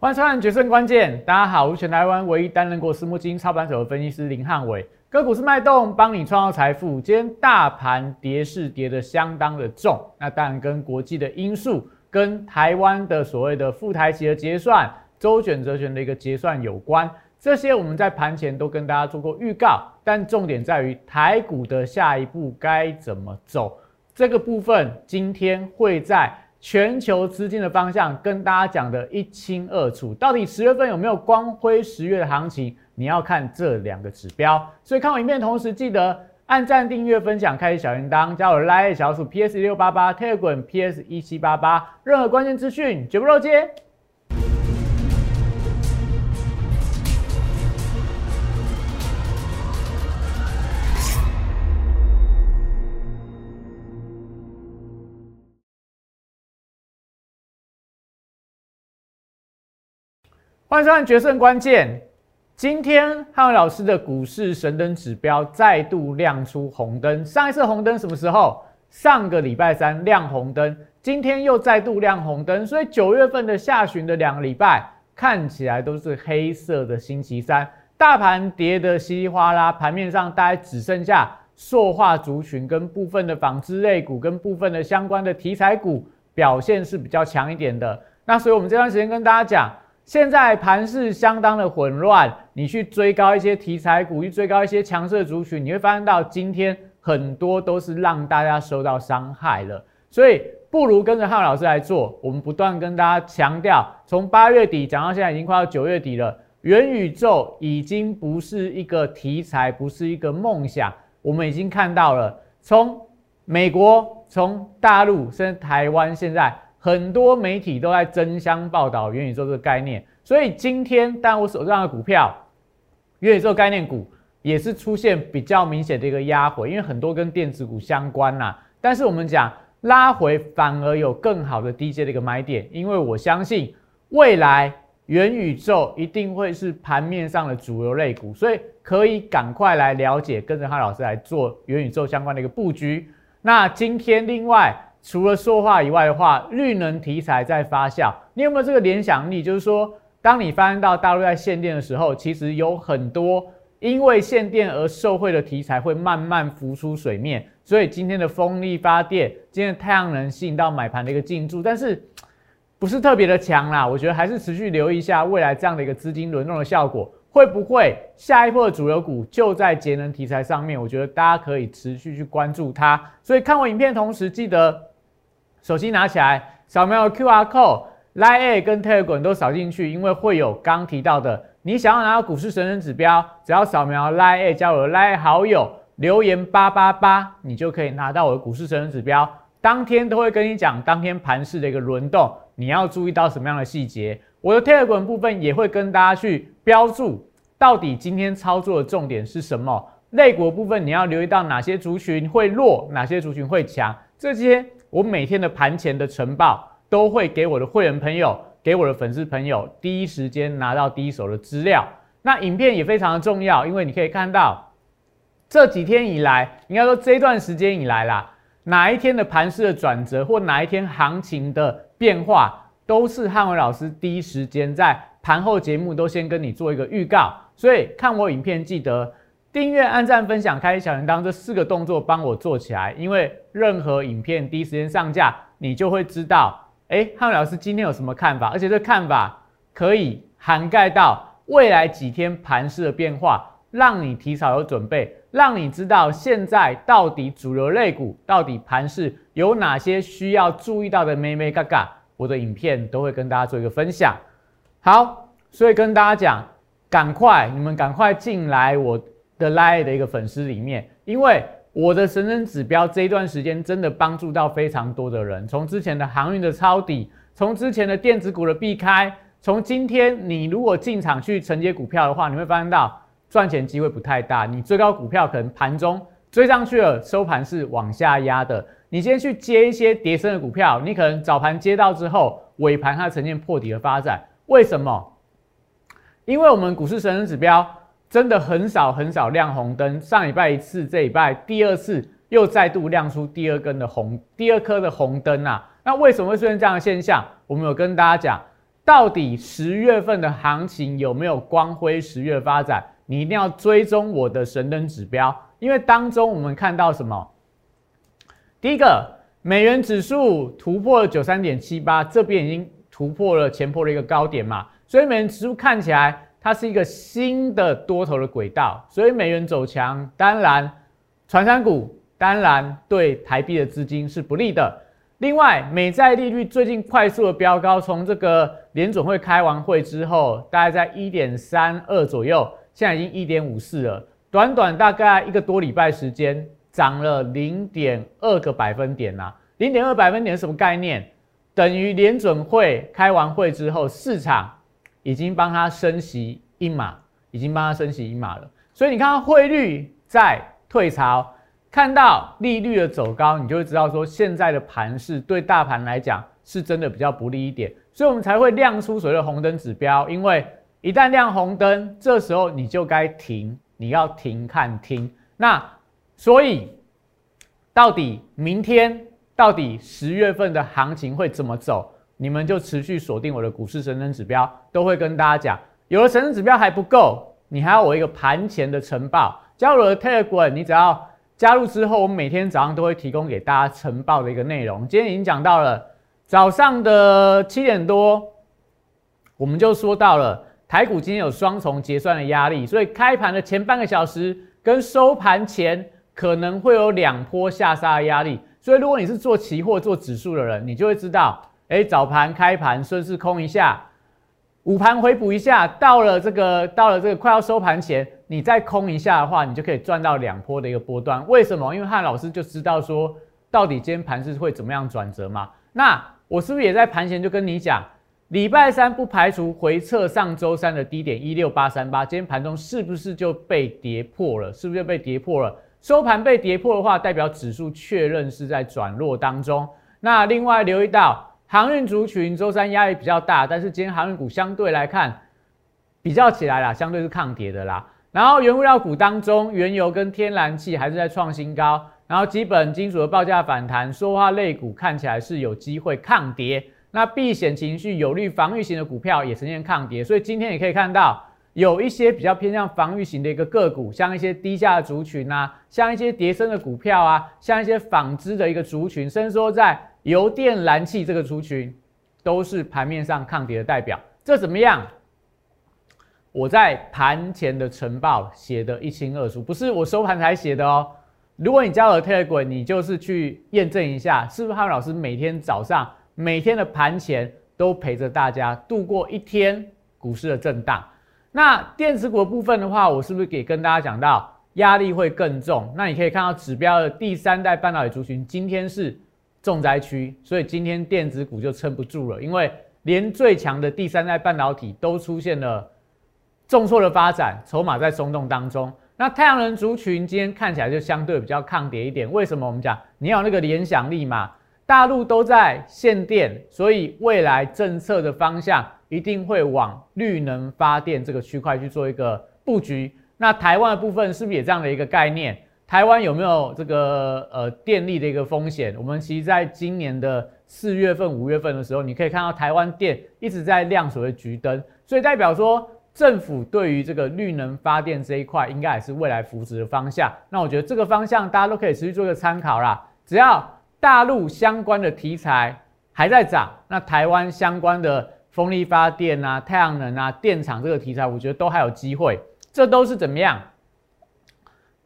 欢迎收看《决胜关键》，大家好，我是全台湾唯一担任过私募基金操盘手的分析师林汉伟。个股是脉动，帮你创造财富。今天大盘跌势跌得相当的重，那当然跟国际的因素、跟台湾的所谓的副台企的结算、周选择权的一个结算有关。这些我们在盘前都跟大家做过预告，但重点在于台股的下一步该怎么走。这个部分今天会在全球资金的方向跟大家讲得一清二楚。到底十月份有没有光辉十月的行情？你要看这两个指标，所以看我影片同时记得按赞、订阅、分享、开启小铃铛，加我 Line 小鼠 PS 六八八 Telegram PS 一七八八，任何关键资讯绝不漏接。欢迎收看《决胜关键》。今天汉伟老师的股市神灯指标再度亮出红灯。上一次红灯什么时候？上个礼拜三亮红灯，今天又再度亮红灯。所以九月份的下旬的两个礼拜看起来都是黑色的星期三，大盘跌得稀里哗啦，盘面上大概只剩下塑化族群跟部分的纺织类股跟部分的相关的题材股表现是比较强一点的。那所以我们这段时间跟大家讲。现在盘势相当的混乱，你去追高一些题材股，去追高一些强势族群，你会发现到今天很多都是让大家受到伤害了。所以不如跟着汉老师来做。我们不断跟大家强调，从八月底讲到现在已经快到九月底了，元宇宙已经不是一个题材，不是一个梦想，我们已经看到了，从美国、从大陆甚至台湾现在。很多媒体都在争相报道元宇宙这个概念，所以今天，但我手上的股票，元宇宙概念股也是出现比较明显的一个压回，因为很多跟电子股相关呐。但是我们讲拉回，反而有更好的低阶的一个买点，因为我相信未来元宇宙一定会是盘面上的主流类股，所以可以赶快来了解，跟着他老师来做元宇宙相关的一个布局。那今天另外。除了说话以外的话，绿能题材在发酵，你有没有这个联想力？就是说，当你发现到大陆在限电的时候，其实有很多因为限电而受惠的题材会慢慢浮出水面。所以今天的风力发电，今天的太阳能吸引到买盘的一个进驻，但是不是特别的强啦。我觉得还是持续留意一下未来这样的一个资金轮动的效果。会不会下一波的主流股就在节能题材上面？我觉得大家可以持续去关注它。所以看我影片同时，记得。手机拿起来，扫描 Q R code，Line A 跟 Telegram 都扫进去，因为会有刚提到的，你想要拿到股市神人指标，只要扫描 Line A 加我的 Line 好友，留言八八八，你就可以拿到我的股市神人指标。当天都会跟你讲当天盘势的一个轮动，你要注意到什么样的细节。我的 Telegram 部分也会跟大家去标注，到底今天操作的重点是什么。类股部分你要留意到哪些族群会弱，哪些族群会强，这些。我每天的盘前的晨报都会给我的会员朋友、给我的粉丝朋友第一时间拿到第一手的资料。那影片也非常的重要，因为你可以看到这几天以来，应该说这段时间以来啦，哪一天的盘势的转折或哪一天行情的变化，都是汉伟老师第一时间在盘后节目都先跟你做一个预告。所以看我影片记得。订阅、按赞、分享、开小铃铛这四个动作帮我做起来，因为任何影片第一时间上架，你就会知道，哎，汉老师今天有什么看法，而且这看法可以涵盖到未来几天盘势的变化，让你提早有准备，让你知道现在到底主流类股到底盘势有哪些需要注意到的咩咩嘎嘎，我的影片都会跟大家做一个分享。好，所以跟大家讲，赶快，你们赶快进来我。的 Lie 的一个粉丝里面，因为我的神人指标这一段时间真的帮助到非常多的人，从之前的航运的抄底，从之前的电子股的避开，从今天你如果进场去承接股票的话，你会发现到赚钱机会不太大。你追高股票可能盘中追上去了，收盘是往下压的。你先去接一些叠升的股票，你可能早盘接到之后，尾盘它呈现破底的发展。为什么？因为我们股市神人指标。真的很少很少亮红灯，上礼拜一次，这礼拜第二次又再度亮出第二根的红，第二颗的红灯啊。那为什么会出现这样的现象？我们有跟大家讲，到底十月份的行情有没有光辉十月发展？你一定要追踪我的神灯指标，因为当中我们看到什么？第一个，美元指数突破了九三点七八，这边已经突破了前破的一个高点嘛，所以美元指数看起来它是一个新的多头的轨道，所以美元走强，当然，传山股当然对台币的资金是不利的。另外，美债利率最近快速的飙高，从这个联总会开完会之后，大概在一点三二左右，现在已经一点五四了。短短大概一个多礼拜时间，涨了零点二个百分点呐。零点二百分点什么概念？等于联准会开完会之后，市场已经帮他升息一码，已经帮他升息一码了。所以你看，汇率在退潮。看到利率的走高，你就会知道说现在的盘势对大盘来讲是真的比较不利一点，所以我们才会亮出所谓的红灯指标。因为一旦亮红灯，这时候你就该停，你要停看听。那所以到底明天到底十月份的行情会怎么走？你们就持续锁定我的股市神灯指标，都会跟大家讲。有了神灯指标还不够，你还要我一个盘前的晨报。加入我的 Telegram，你只要。加入之后，我们每天早上都会提供给大家晨报的一个内容。今天已经讲到了早上的七点多，我们就说到了台股今天有双重结算的压力，所以开盘的前半个小时跟收盘前可能会有两波下杀的压力。所以如果你是做期货、做指数的人，你就会知道，哎，早盘开盘顺势空一下。午盘回补一下，到了这个到了这个快要收盘前，你再空一下的话，你就可以赚到两波的一个波段。为什么？因为汉老师就知道说，到底今天盘是会怎么样转折嘛？那我是不是也在盘前就跟你讲，礼拜三不排除回测上周三的低点一六八三八，今天盘中是不是就被跌破了？是不是就被跌破了？收盘被跌破的话，代表指数确认是在转弱当中。那另外留意到。航运族群周三压力比较大，但是今天航运股相对来看比较起来啦，相对是抗跌的啦。然后原物料股当中，原油跟天然气还是在创新高，然后基本金属的报价反弹，说话类股看起来是有机会抗跌。那避险情绪有利防御型的股票也呈现抗跌，所以今天也可以看到有一些比较偏向防御型的一个个股，像一些低价的族群啊，像一些叠升的股票啊，像一些纺织的一个族群，甚至说在。油电燃气这个族群都是盘面上抗跌的代表，这怎么样？我在盘前的晨报写的一清二楚，不是我收盘才写的哦。如果你加了 Telegram，你就是去验证一下，是不是汉老师每天早上、每天的盘前都陪着大家度过一天股市的震荡？那电子股的部分的话，我是不是给跟大家讲到压力会更重？那你可以看到指标的第三代半导体族群今天是。重灾区，所以今天电子股就撑不住了，因为连最强的第三代半导体都出现了重挫的发展，筹码在松动当中。那太阳能族群今天看起来就相对比较抗跌一点，为什么？我们讲你有那个联想力嘛，大陆都在限电，所以未来政策的方向一定会往绿能发电这个区块去做一个布局。那台湾的部分是不是也这样的一个概念？台湾有没有这个呃电力的一个风险？我们其实在今年的四月份、五月份的时候，你可以看到台湾电一直在亮所谓橘灯，所以代表说政府对于这个绿能发电这一块，应该也是未来扶持的方向。那我觉得这个方向大家都可以持续做一个参考啦。只要大陆相关的题材还在涨，那台湾相关的风力发电啊、太阳能啊、电厂这个题材，我觉得都还有机会。这都是怎么样？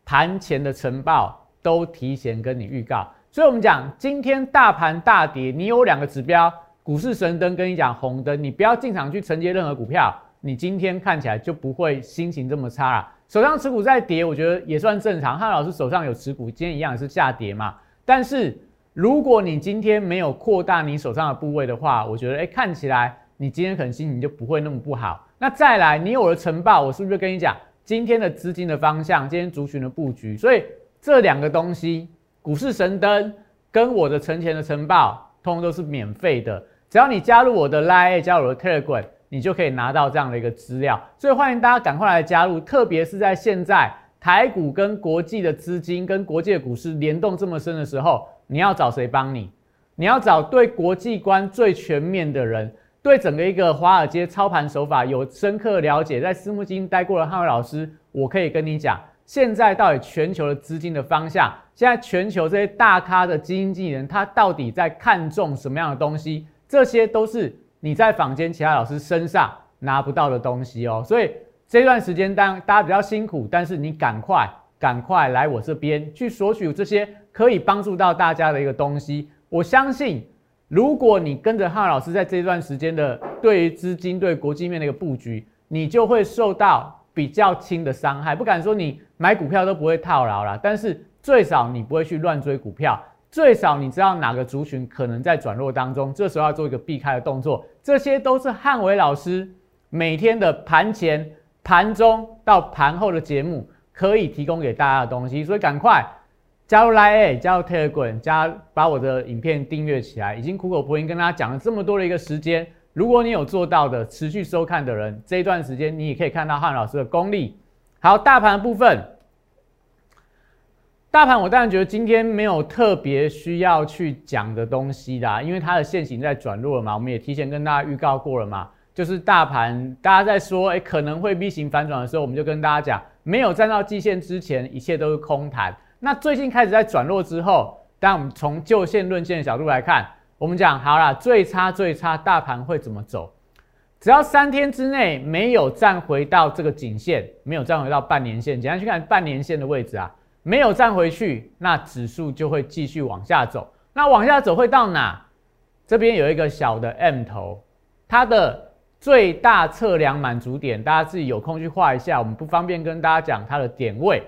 盘前的晨报都提前跟你预告，所以我们讲今天大盘大跌，你有两个指标，股市神灯跟你讲红灯，你不要进场去承接任何股票，你今天看起来就不会心情这么差了。手上持股在跌，我觉得也算正常。汉老师手上有持股，今天一样也是下跌嘛。但是如果你今天没有扩大你手上的部位的话，我觉得哎，看起来你今天可能心情就不会那么不好。那再来，你有了晨报，我是不是就跟你讲？今天的资金的方向，今天族群的布局，所以这两个东西，股市神灯跟我的存钱的晨报，通通都是免费的。只要你加入我的 Line，加入我的 Telegram，你就可以拿到这样的一个资料。所以欢迎大家赶快来加入，特别是在现在台股跟国际的资金跟国际的股市联动这么深的时候，你要找谁帮你？你要找对国际观最全面的人。对整个一个华尔街操盘手法有深刻了解，在私募基金待过的汉伟老师，我可以跟你讲，现在到底全球的资金的方向，现在全球这些大咖的基金经理人，他到底在看重什么样的东西？这些都是你在坊间其他老师身上拿不到的东西哦。所以这段时间当大家比较辛苦，但是你赶快赶快来我这边去索取这些可以帮助到大家的一个东西。我相信。如果你跟着汉老师在这段时间的对于资金、对国际面的一个布局，你就会受到比较轻的伤害。不敢说你买股票都不会套牢了，但是最少你不会去乱追股票，最少你知道哪个族群可能在转弱当中，这时候要做一个避开的动作。这些都是汉伟老师每天的盘前、盘中到盘后的节目可以提供给大家的东西，所以赶快。加入 Line，加入 Telegram，加把我的影片订阅起来。已经苦口婆心跟大家讲了这么多的一个时间，如果你有做到的，持续收看的人，这一段时间你也可以看到汉老师的功力。好，大盘部分，大盘我当然觉得今天没有特别需要去讲的东西啦，因为它的线型在转弱了嘛，我们也提前跟大家预告过了嘛，就是大盘大家在说哎可能会 V 型反转的时候，我们就跟大家讲，没有站到季线之前，一切都是空谈。那最近开始在转弱之后，当我们从旧线论线的角度来看，我们讲好了，最差最差，大盘会怎么走？只要三天之内没有站回到这个颈线，没有站回到半年线，简单去看半年线的位置啊，没有站回去，那指数就会继续往下走。那往下走会到哪？这边有一个小的 M 头，它的最大测量满足点，大家自己有空去画一下，我们不方便跟大家讲它的点位。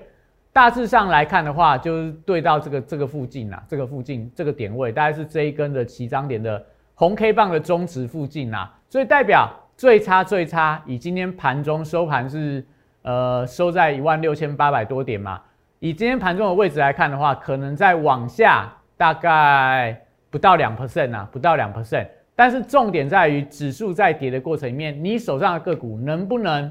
大致上来看的话，就是对到这个这个附近呐，这个附近这个点位，大概是这一根的起涨点的红 K 棒的中值附近呐，所以代表最差最差，以今天盘中收盘是呃收在一万六千八百多点嘛，以今天盘中的位置来看的话，可能再往下大概不到两 percent 啊，不到两 percent，但是重点在于指数在跌的过程里面，你手上的个股能不能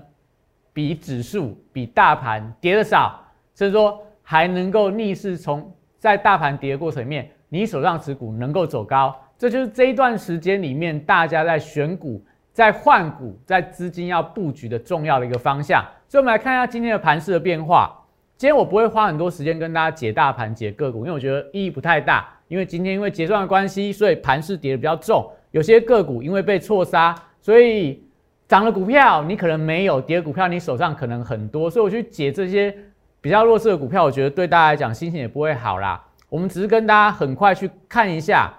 比指数比大盘跌的少？所以说还能够逆势从在大盘跌的过程里面，你手上持股能够走高，这就是这一段时间里面大家在选股、在换股、在资金要布局的重要的一个方向。所以，我们来看一下今天的盘势的变化。今天我不会花很多时间跟大家解大盘、解个股，因为我觉得意义不太大。因为今天因为结算的关系，所以盘势跌的比较重。有些个股因为被错杀，所以涨了股票你可能没有，跌的股票你手上可能很多。所以我去解这些。比较弱势的股票，我觉得对大家来讲心情也不会好啦。我们只是跟大家很快去看一下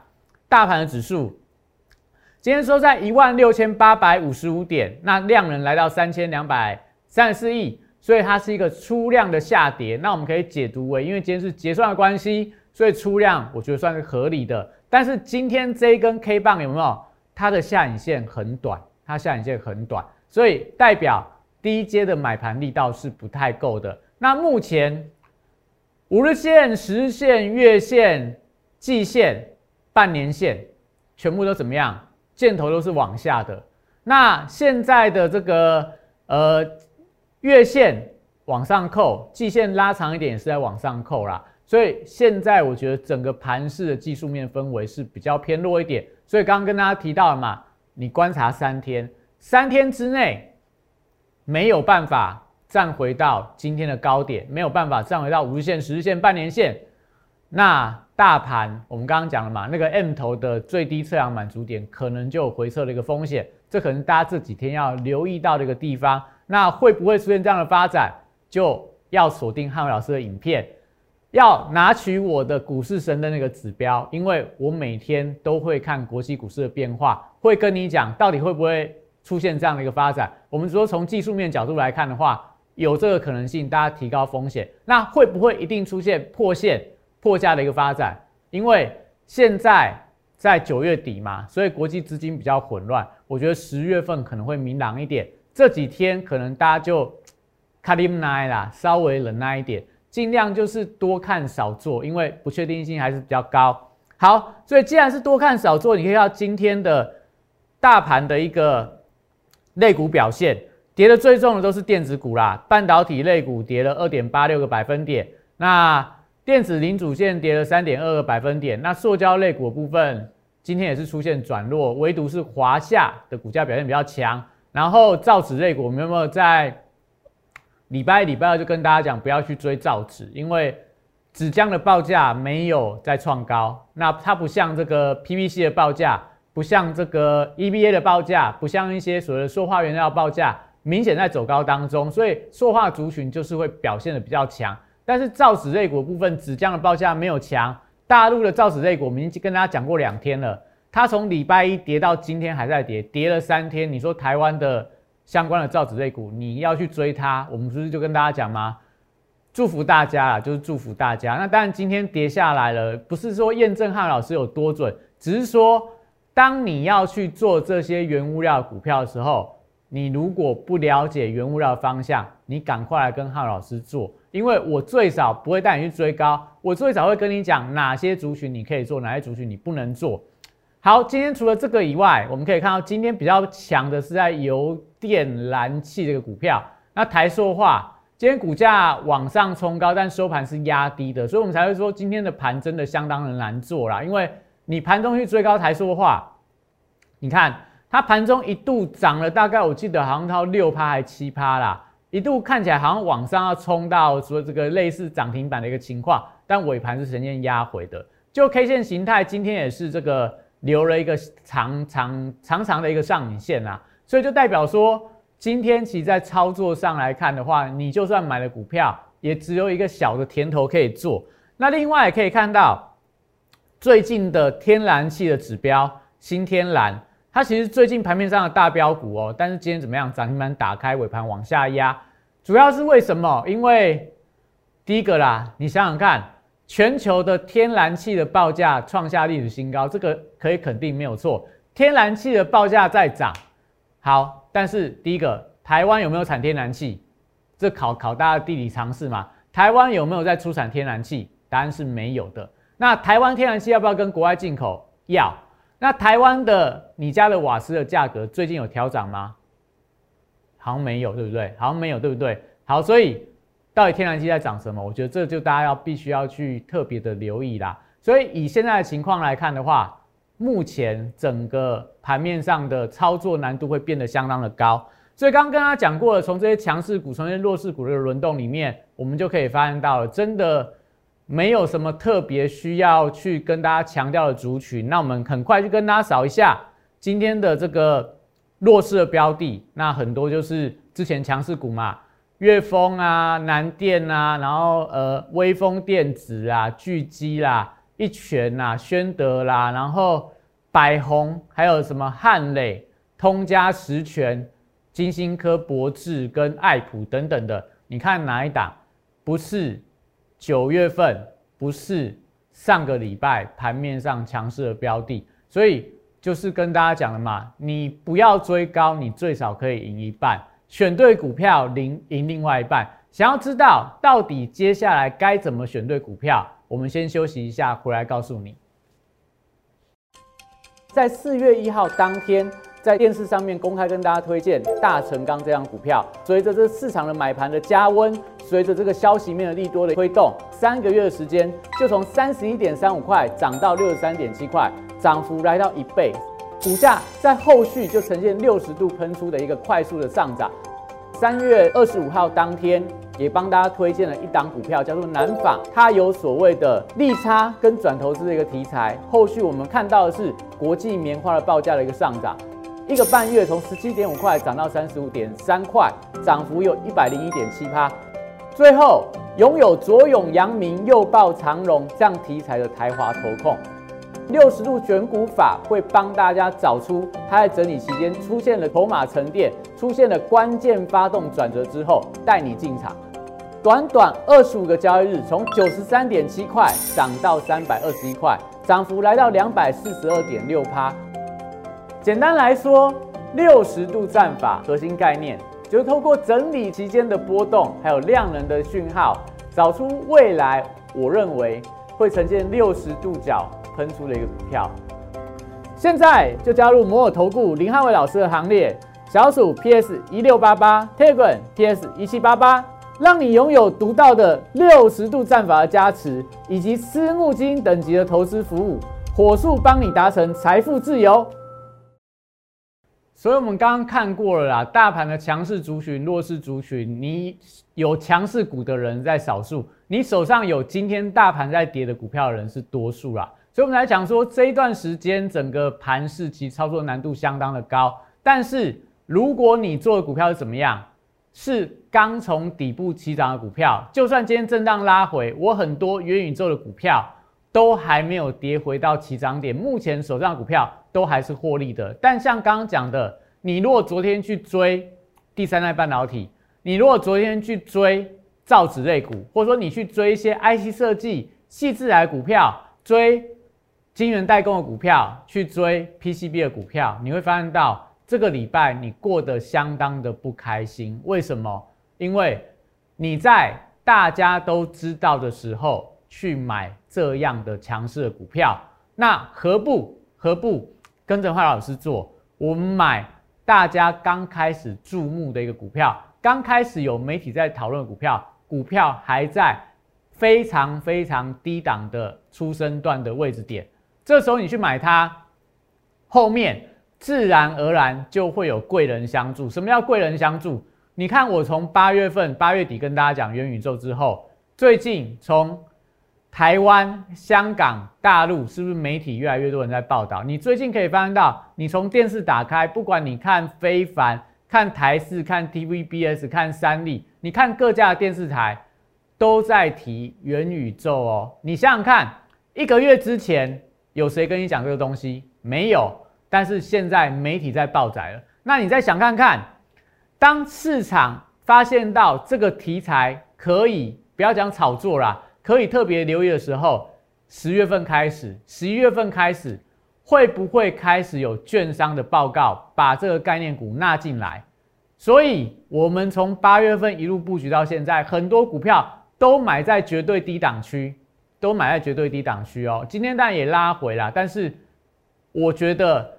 大盘的指数，今天收在一万六千八百五十五点，那量能来到三千两百三十四亿，所以它是一个出量的下跌。那我们可以解读为，因为今天是结算的关系，所以出量我觉得算是合理的。但是今天这一根 K 棒有没有？它的下影线很短，它下影线很短，所以代表低阶的买盘力道是不太够的。那目前五日线、十日线、月线、季线、半年线，全部都怎么样？箭头都是往下的。那现在的这个呃月线往上扣，季线拉长一点也是在往上扣啦。所以现在我觉得整个盘市的技术面氛围是比较偏弱一点。所以刚刚跟大家提到了嘛，你观察三天，三天之内没有办法。站回到今天的高点，没有办法站回到五日线、十日线、半年线。那大盘我们刚刚讲了嘛，那个 M 头的最低测量满足点可能就有回撤的一个风险，这可能大家这几天要留意到的一个地方。那会不会出现这样的发展，就要锁定汉伟老师的影片，要拿取我的股市神的那个指标，因为我每天都会看国际股市的变化，会跟你讲到底会不会出现这样的一个发展。我们说从技术面角度来看的话。有这个可能性，大家提高风险，那会不会一定出现破线、破价的一个发展？因为现在在九月底嘛，所以国际资金比较混乱。我觉得十月份可能会明朗一点，这几天可能大家就卡里奈啦，稍微忍耐一点，尽量就是多看少做，因为不确定性还是比较高。好，所以既然是多看少做，你可以看今天的大盘的一个类股表现。跌的最重的都是电子股啦，半导体类股跌了二点八六个百分点，那电子零组件跌了三点二个百分点，那塑胶类股部分今天也是出现转弱，唯独是华夏的股价表现比较强。然后造纸类股，我们有没有在礼拜一、礼拜二就跟大家讲，不要去追造纸，因为纸浆的报价没有在创高，那它不像这个 PVC 的报价，不像这个 EVA 的报价，不像一些所谓的塑化原料报价，明显在走高当中，所以塑化族群就是会表现的比较强。但是造纸类股部分，纸浆的报价没有强，大陆的造纸类股，我们已经跟大家讲过两天了。它从礼拜一跌到今天还在跌，跌了三天。你说台湾的相关的造纸类股，你要去追它，我们不是就跟大家讲吗？祝福大家啊，就是祝福大家。那当然今天跌下来了，不是说验证汉老师有多准，只是说当你要去做这些原物料股票的时候，你如果不了解原物料方向，你赶快来跟汉老师做，因为我最少不会带你去追高，我最少会跟你讲哪些族群你可以做，哪些族群你不能做。好，今天除了这个以外，我们可以看到今天比较强的是在油电燃气这个股票。那台塑化今天股价往上冲高，但收盘是压低的，所以我们才会说今天的盘真的相当的难做啦。因为你盘中去追高台塑化，你看它盘中一度涨了大概我记得好像到六趴还七趴啦，一度看起来好像往上要冲到说这个类似涨停板的一个情况，但尾盘是呈现压回的。就 K 线形态，今天也是这个。留了一个长长长长的一个上影线啊，所以就代表说，今天其实在操作上来看的话，你就算买了股票，也只有一个小的甜头可以做。那另外也可以看到，最近的天然气的指标新天然，它其实最近盘面上的大标股哦，但是今天怎么样？涨停板打开，尾盘往下压，主要是为什么？因为第一个啦，你想想看。全球的天然气的报价创下历史新高，这个可以肯定没有错。天然气的报价在涨，好，但是第一个，台湾有没有产天然气？这考考大家地理常识嘛。台湾有没有在出产天然气？答案是没有的。那台湾天然气要不要跟国外进口？要。那台湾的你家的瓦斯的价格最近有调涨吗？好像没有，对不对？好像没有，对不对？好，所以。到底天然气在涨什么？我觉得这就大家要必须要去特别的留意啦。所以以现在的情况来看的话，目前整个盘面上的操作难度会变得相当的高。所以刚刚跟大家讲过了，从这些强势股、从这些弱势股的轮动里面，我们就可以发现到了，真的没有什么特别需要去跟大家强调的族群。那我们很快就跟大家扫一下今天的这个弱势的标的，那很多就是之前强势股嘛。粤丰啊，南电啊，然后呃，微风电子啊，巨基啦，一拳啊，宣德啦，然后百宏，还有什么汉磊、通家实权、金星科、博智跟爱普等等的，你看哪一档不是九月份，不是上个礼拜盘面上强势的标的？所以就是跟大家讲了嘛，你不要追高，你最少可以赢一半。选对股票，赢赢另外一半。想要知道到底接下来该怎么选对股票，我们先休息一下，回来告诉你。在四月一号当天，在电视上面公开跟大家推荐大成钢这张股票。随着这市场的买盘的加温，随着这个消息面的利多的推动，三个月的时间就从三十一点三五块涨到六十三点七块，涨幅来到一倍。股价在后续就呈现六十度喷出的一个快速的上涨。三月二十五号当天，也帮大家推荐了一档股票，叫做南纺，它有所谓的利差跟转投资的一个题材。后续我们看到的是国际棉花的报价的一个上涨，一个半月从十七点五块涨到三十五点三块，涨幅有一百零一点七趴。最后拥有左永阳明、右抱长荣这样题材的台华投控。六十度选股法会帮大家找出它在整理期间出现了筹码沉淀、出现了关键发动转折之后，带你进场。短短二十五个交易日，从九十三点七块涨到三百二十一块，涨幅来到两百四十二点六趴。简单来说，六十度战法核心概念就是透过整理期间的波动，还有量能的讯号，找出未来我认为会呈现六十度角。喷出了一个股票，现在就加入摩尔投顾林汉伟老师的行列，小鼠 PS 一六八八 t e g r PS 一七八八，让你拥有独到的六十度战法的加持，以及私募基金等级的投资服务，火速帮你达成财富自由。所以，我们刚刚看过了啦，大盘的强势族群、弱势族群，你有强势股的人在少数，你手上有今天大盘在跌的股票的人是多数啦。所以，我们来讲说这一段时间整个盘势其实操作难度相当的高。但是，如果你做的股票是怎么样？是刚从底部起涨的股票，就算今天震荡拉回，我很多元宇宙的股票都还没有跌回到起涨点，目前手上的股票。都还是获利的，但像刚刚讲的，你如果昨天去追第三代半导体，你如果昨天去追造纸类股，或者说你去追一些 IC 设计、细致来股票，追晶圆代工的股票，去追 PCB 的股票，你会发现到这个礼拜你过得相当的不开心。为什么？因为你在大家都知道的时候去买这样的强势的股票，那何不何不？跟着华老师做，我们买大家刚开始注目的一个股票，刚开始有媒体在讨论股票，股票还在非常非常低档的出生段的位置点，这时候你去买它，后面自然而然就会有贵人相助。什么叫贵人相助？你看我从八月份八月底跟大家讲元宇宙之后，最近从台湾、香港、大陆是不是媒体越来越多人在报道？你最近可以发现到，你从电视打开，不管你看非凡、看台视、看 TVBS、看三立，你看各家的电视台都在提元宇宙哦。你想想看，一个月之前有谁跟你讲这个东西？没有。但是现在媒体在报载了。那你再想看看，当市场发现到这个题材可以，不要讲炒作啦。可以特别留意的时候，十月份开始，十一月份开始，会不会开始有券商的报告把这个概念股纳进来？所以，我们从八月份一路布局到现在，很多股票都买在绝对低档区，都买在绝对低档区哦。今天当然也拉回了，但是我觉得，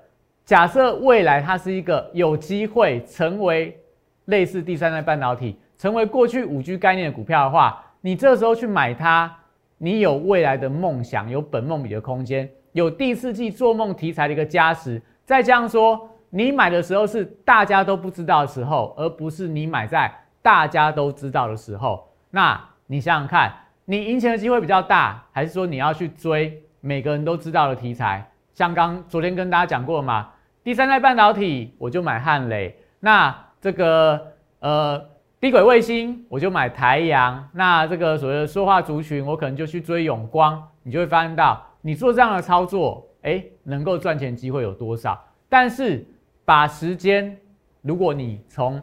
假设未来它是一个有机会成为类似第三代半导体，成为过去五 G 概念的股票的话。你这时候去买它，你有未来的梦想，有本梦比的空间，有第四季做梦题材的一个加持。再这样说，你买的时候是大家都不知道的时候，而不是你买在大家都知道的时候。那你想想看，你赢钱的机会比较大，还是说你要去追每个人都知道的题材？像刚昨天跟大家讲过嘛，第三代半导体我就买汉磊，那这个呃。低轨卫星，我就买台阳。那这个所谓的说话族群，我可能就去追永光。你就会发现到，你做这样的操作，哎，能够赚钱机会有多少？但是把时间，如果你从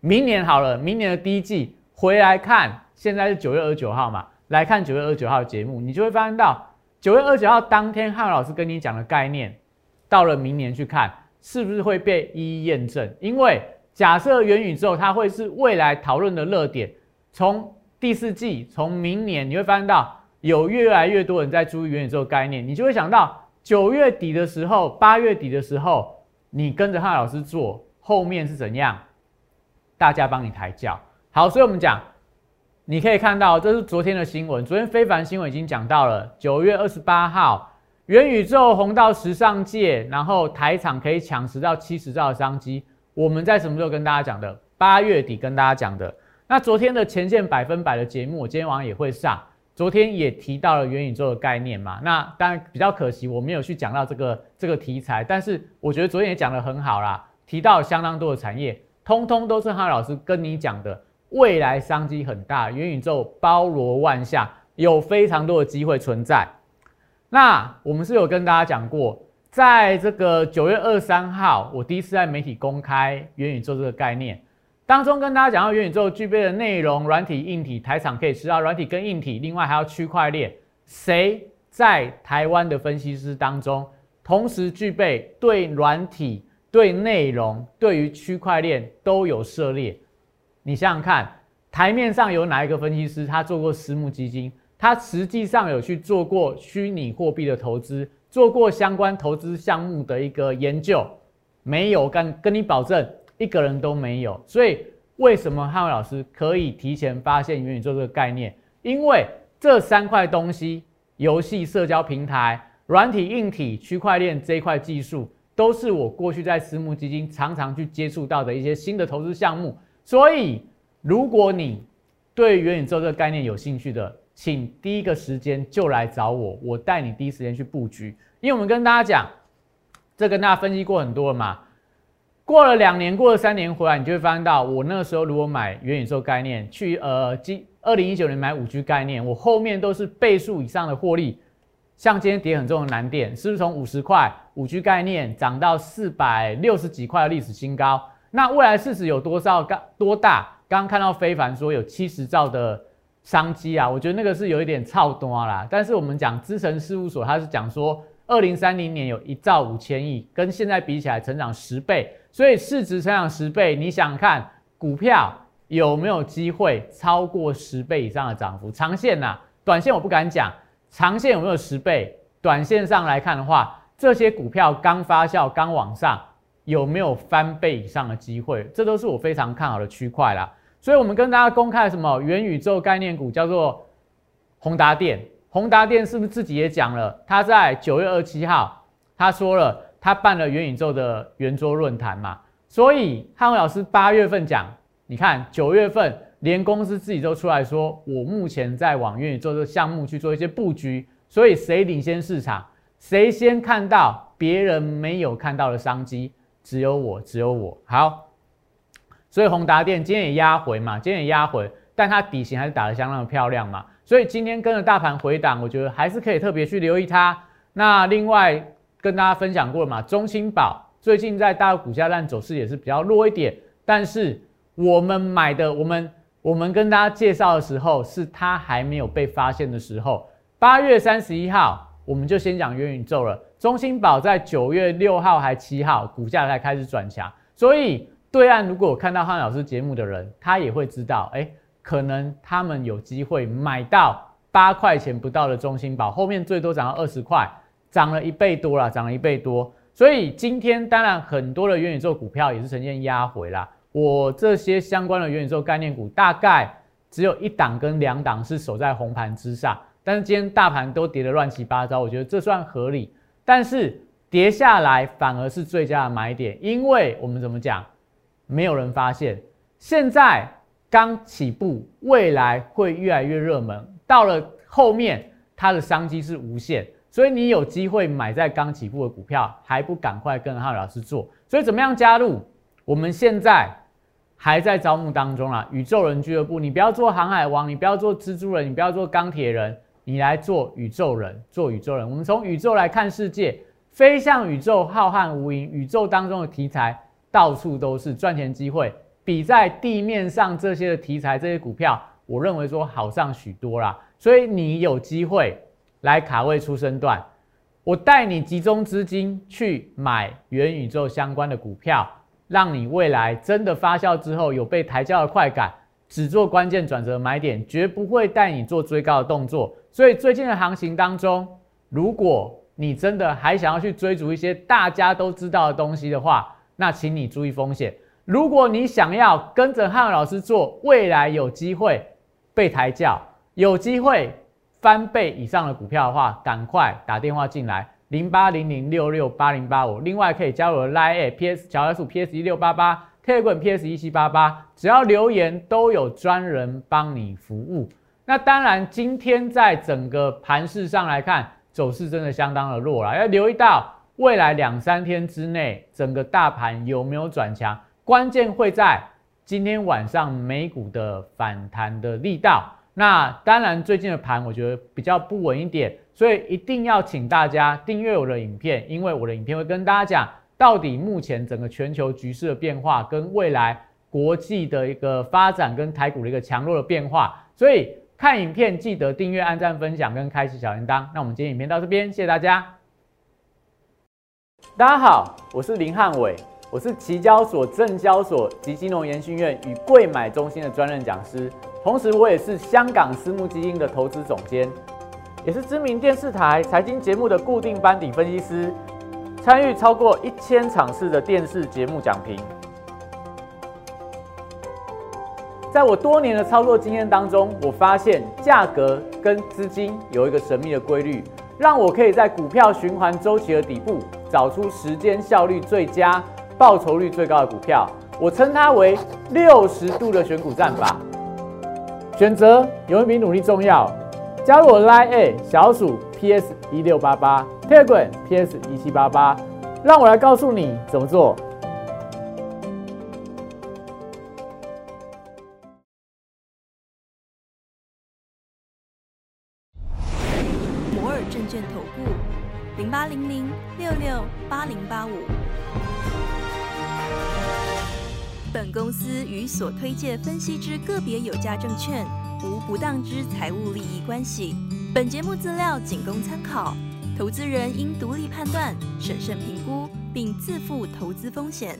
明年好了，明年的第一季回来看，现在是九月二十九号嘛，来看九月二十九号的节目，你就会发现到九月二十九号当天汉老师跟你讲的概念，到了明年去看，是不是会被一一验证？因为假设元宇宙它会是未来讨论的热点，从第四季，从明年你会发现到有越来越多人在注意元宇宙概念，你就会想到九月底的时候，八月底的时候，你跟着汉老师做，后面是怎样？大家帮你抬轿。好，所以我们讲，你可以看到这是昨天的新闻，昨天非凡新闻已经讲到了九月二十八号，元宇宙红到时尚界，然后台厂可以抢十到七十兆的商机。我们在什么时候跟大家讲的？八月底跟大家讲的。那昨天的前线百分百的节目，我今天晚上也会上。昨天也提到了元宇宙的概念嘛。那当然比较可惜，我没有去讲到这个这个题材。但是我觉得昨天也讲得很好啦，提到相当多的产业，通通都是哈老师跟你讲的，未来商机很大，元宇宙包罗万象，有非常多的机会存在。那我们是有跟大家讲过。在这个九月二三号，我第一次在媒体公开元宇宙这个概念当中，跟大家讲到元宇宙具备的内容、软体、硬体，台厂可以吃到软体跟硬体，另外还要区块链。谁在台湾的分析师当中，同时具备对软体、对内容、对于区块链都有涉猎？你想想看，台面上有哪一个分析师他做过私募基金？他实际上有去做过虚拟货币的投资？做过相关投资项目的一个研究，没有跟跟你保证一个人都没有。所以为什么汉伟老师可以提前发现元宇宙这个概念？因为这三块东西：游戏、社交平台，软体、硬体、区块链这一块技术，都是我过去在私募基金常常去接触到的一些新的投资项目。所以，如果你对元宇宙这个概念有兴趣的，请第一个时间就来找我，我带你第一时间去布局。因为我们跟大家讲，这跟大家分析过很多了嘛。过了两年，过了三年回来，你就会发现到，我那个时候如果买元宇宙概念，去呃，今二零一九年买五 G 概念，我后面都是倍数以上的获利。像今天跌很重的蓝电，是不是从五十块五 G 概念涨到四百六十几块的历史新高？那未来市值有多少？刚多大？刚刚看到非凡说有七十兆的。商机啊，我觉得那个是有一点超多啦。但是我们讲资诚事务所，它是讲说，二零三零年有一兆五千亿，跟现在比起来成长十倍，所以市值成长十倍，你想看股票有没有机会超过十倍以上的涨幅？长线呐，短线我不敢讲，长线有没有十倍？短线上来看的话，这些股票刚发酵、刚往上，有没有翻倍以上的机会？这都是我非常看好的区块啦。所以，我们跟大家公开什么元宇宙概念股，叫做宏达电。宏达电是不是自己也讲了？他在九月二七号，他说了，他办了元宇宙的圆桌论坛嘛。所以，汉伟老师八月份讲，你看九月份连公司自己都出来说，我目前在往元宇宙的项目去做一些布局。所以，谁领先市场？谁先看到别人没有看到的商机？只有我，只有我。好。所以宏达电今天也压回嘛，今天也压回，但它底型还是打得相当的漂亮嘛。所以今天跟着大盘回档，我觉得还是可以特别去留意它。那另外跟大家分享过了嘛，中青宝最近在大陆股价烂走势也是比较弱一点，但是我们买的，我们我们跟大家介绍的时候，是它还没有被发现的时候。八月三十一号，我们就先讲元宇宙了。中芯宝在九月六号还七号，股价才开始转强，所以。对岸如果看到汉老师节目的人，他也会知道，哎，可能他们有机会买到八块钱不到的中芯宝，后面最多涨到二十块，涨了一倍多了，涨了一倍多。所以今天当然很多的元宇宙股票也是呈现压回啦。我这些相关的元宇宙概念股，大概只有一档跟两档是守在红盘之上，但是今天大盘都跌得乱七八糟，我觉得这算合理。但是跌下来反而是最佳的买点，因为我们怎么讲？没有人发现，现在刚起步，未来会越来越热门。到了后面，它的商机是无限，所以你有机会买在刚起步的股票，还不赶快跟浩老师做？所以怎么样加入？我们现在还在招募当中啊！宇宙人俱乐部，你不要做航海王，你不要做蜘蛛人，你不要做钢铁人，你来做宇宙人，做宇宙人。我们从宇宙来看世界，飞向宇宙，浩瀚无垠，宇宙当中的题材。到处都是赚钱机会，比在地面上这些的题材、这些股票，我认为说好上许多啦。所以你有机会来卡位出生段，我带你集中资金去买元宇宙相关的股票，让你未来真的发酵之后有被抬轿的快感，只做关键转折买点，绝不会带你做追高的动作。所以最近的行情当中，如果你真的还想要去追逐一些大家都知道的东西的话，那请你注意风险。如果你想要跟着汉老师做，未来有机会被抬轿，有机会翻倍以上的股票的话，赶快打电话进来零八零零六六八零八五。另外可以加入 Line PS 小老鼠 PS 一六八八 t e g r PS 一七八八，只要留言都有专人帮你服务。那当然，今天在整个盘市上来看，走势真的相当的弱了，要留意到。未来两三天之内，整个大盘有没有转强？关键会在今天晚上美股的反弹的力道。那当然，最近的盘我觉得比较不稳一点，所以一定要请大家订阅我的影片，因为我的影片会跟大家讲到底目前整个全球局势的变化，跟未来国际的一个发展，跟台股的一个强弱的变化。所以看影片记得订阅、按赞、分享跟开启小铃铛。那我们今天影片到这边，谢谢大家。大家好，我是林汉伟，我是期交所、证交所及金融研训院与贵买中心的专任讲师，同时我也是香港私募基金的投资总监，也是知名电视台财经节目的固定班底分析师，参与超过一千场次的电视节目讲评。在我多年的操作经验当中，我发现价格跟资金有一个神秘的规律。让我可以在股票循环周期的底部找出时间效率最佳、报酬率最高的股票。我称它为六十度的选股战法。选择永远比努力重要。加入我 Line A 小鼠 PS 一六八八，Telegram PS 一七八八，让我来告诉你怎么做。六八零八五。本公司与所推介分析之个别有价证券无不当之财务利益关系。本节目资料仅供参考，投资人应独立判断、审慎评估，并自负投资风险。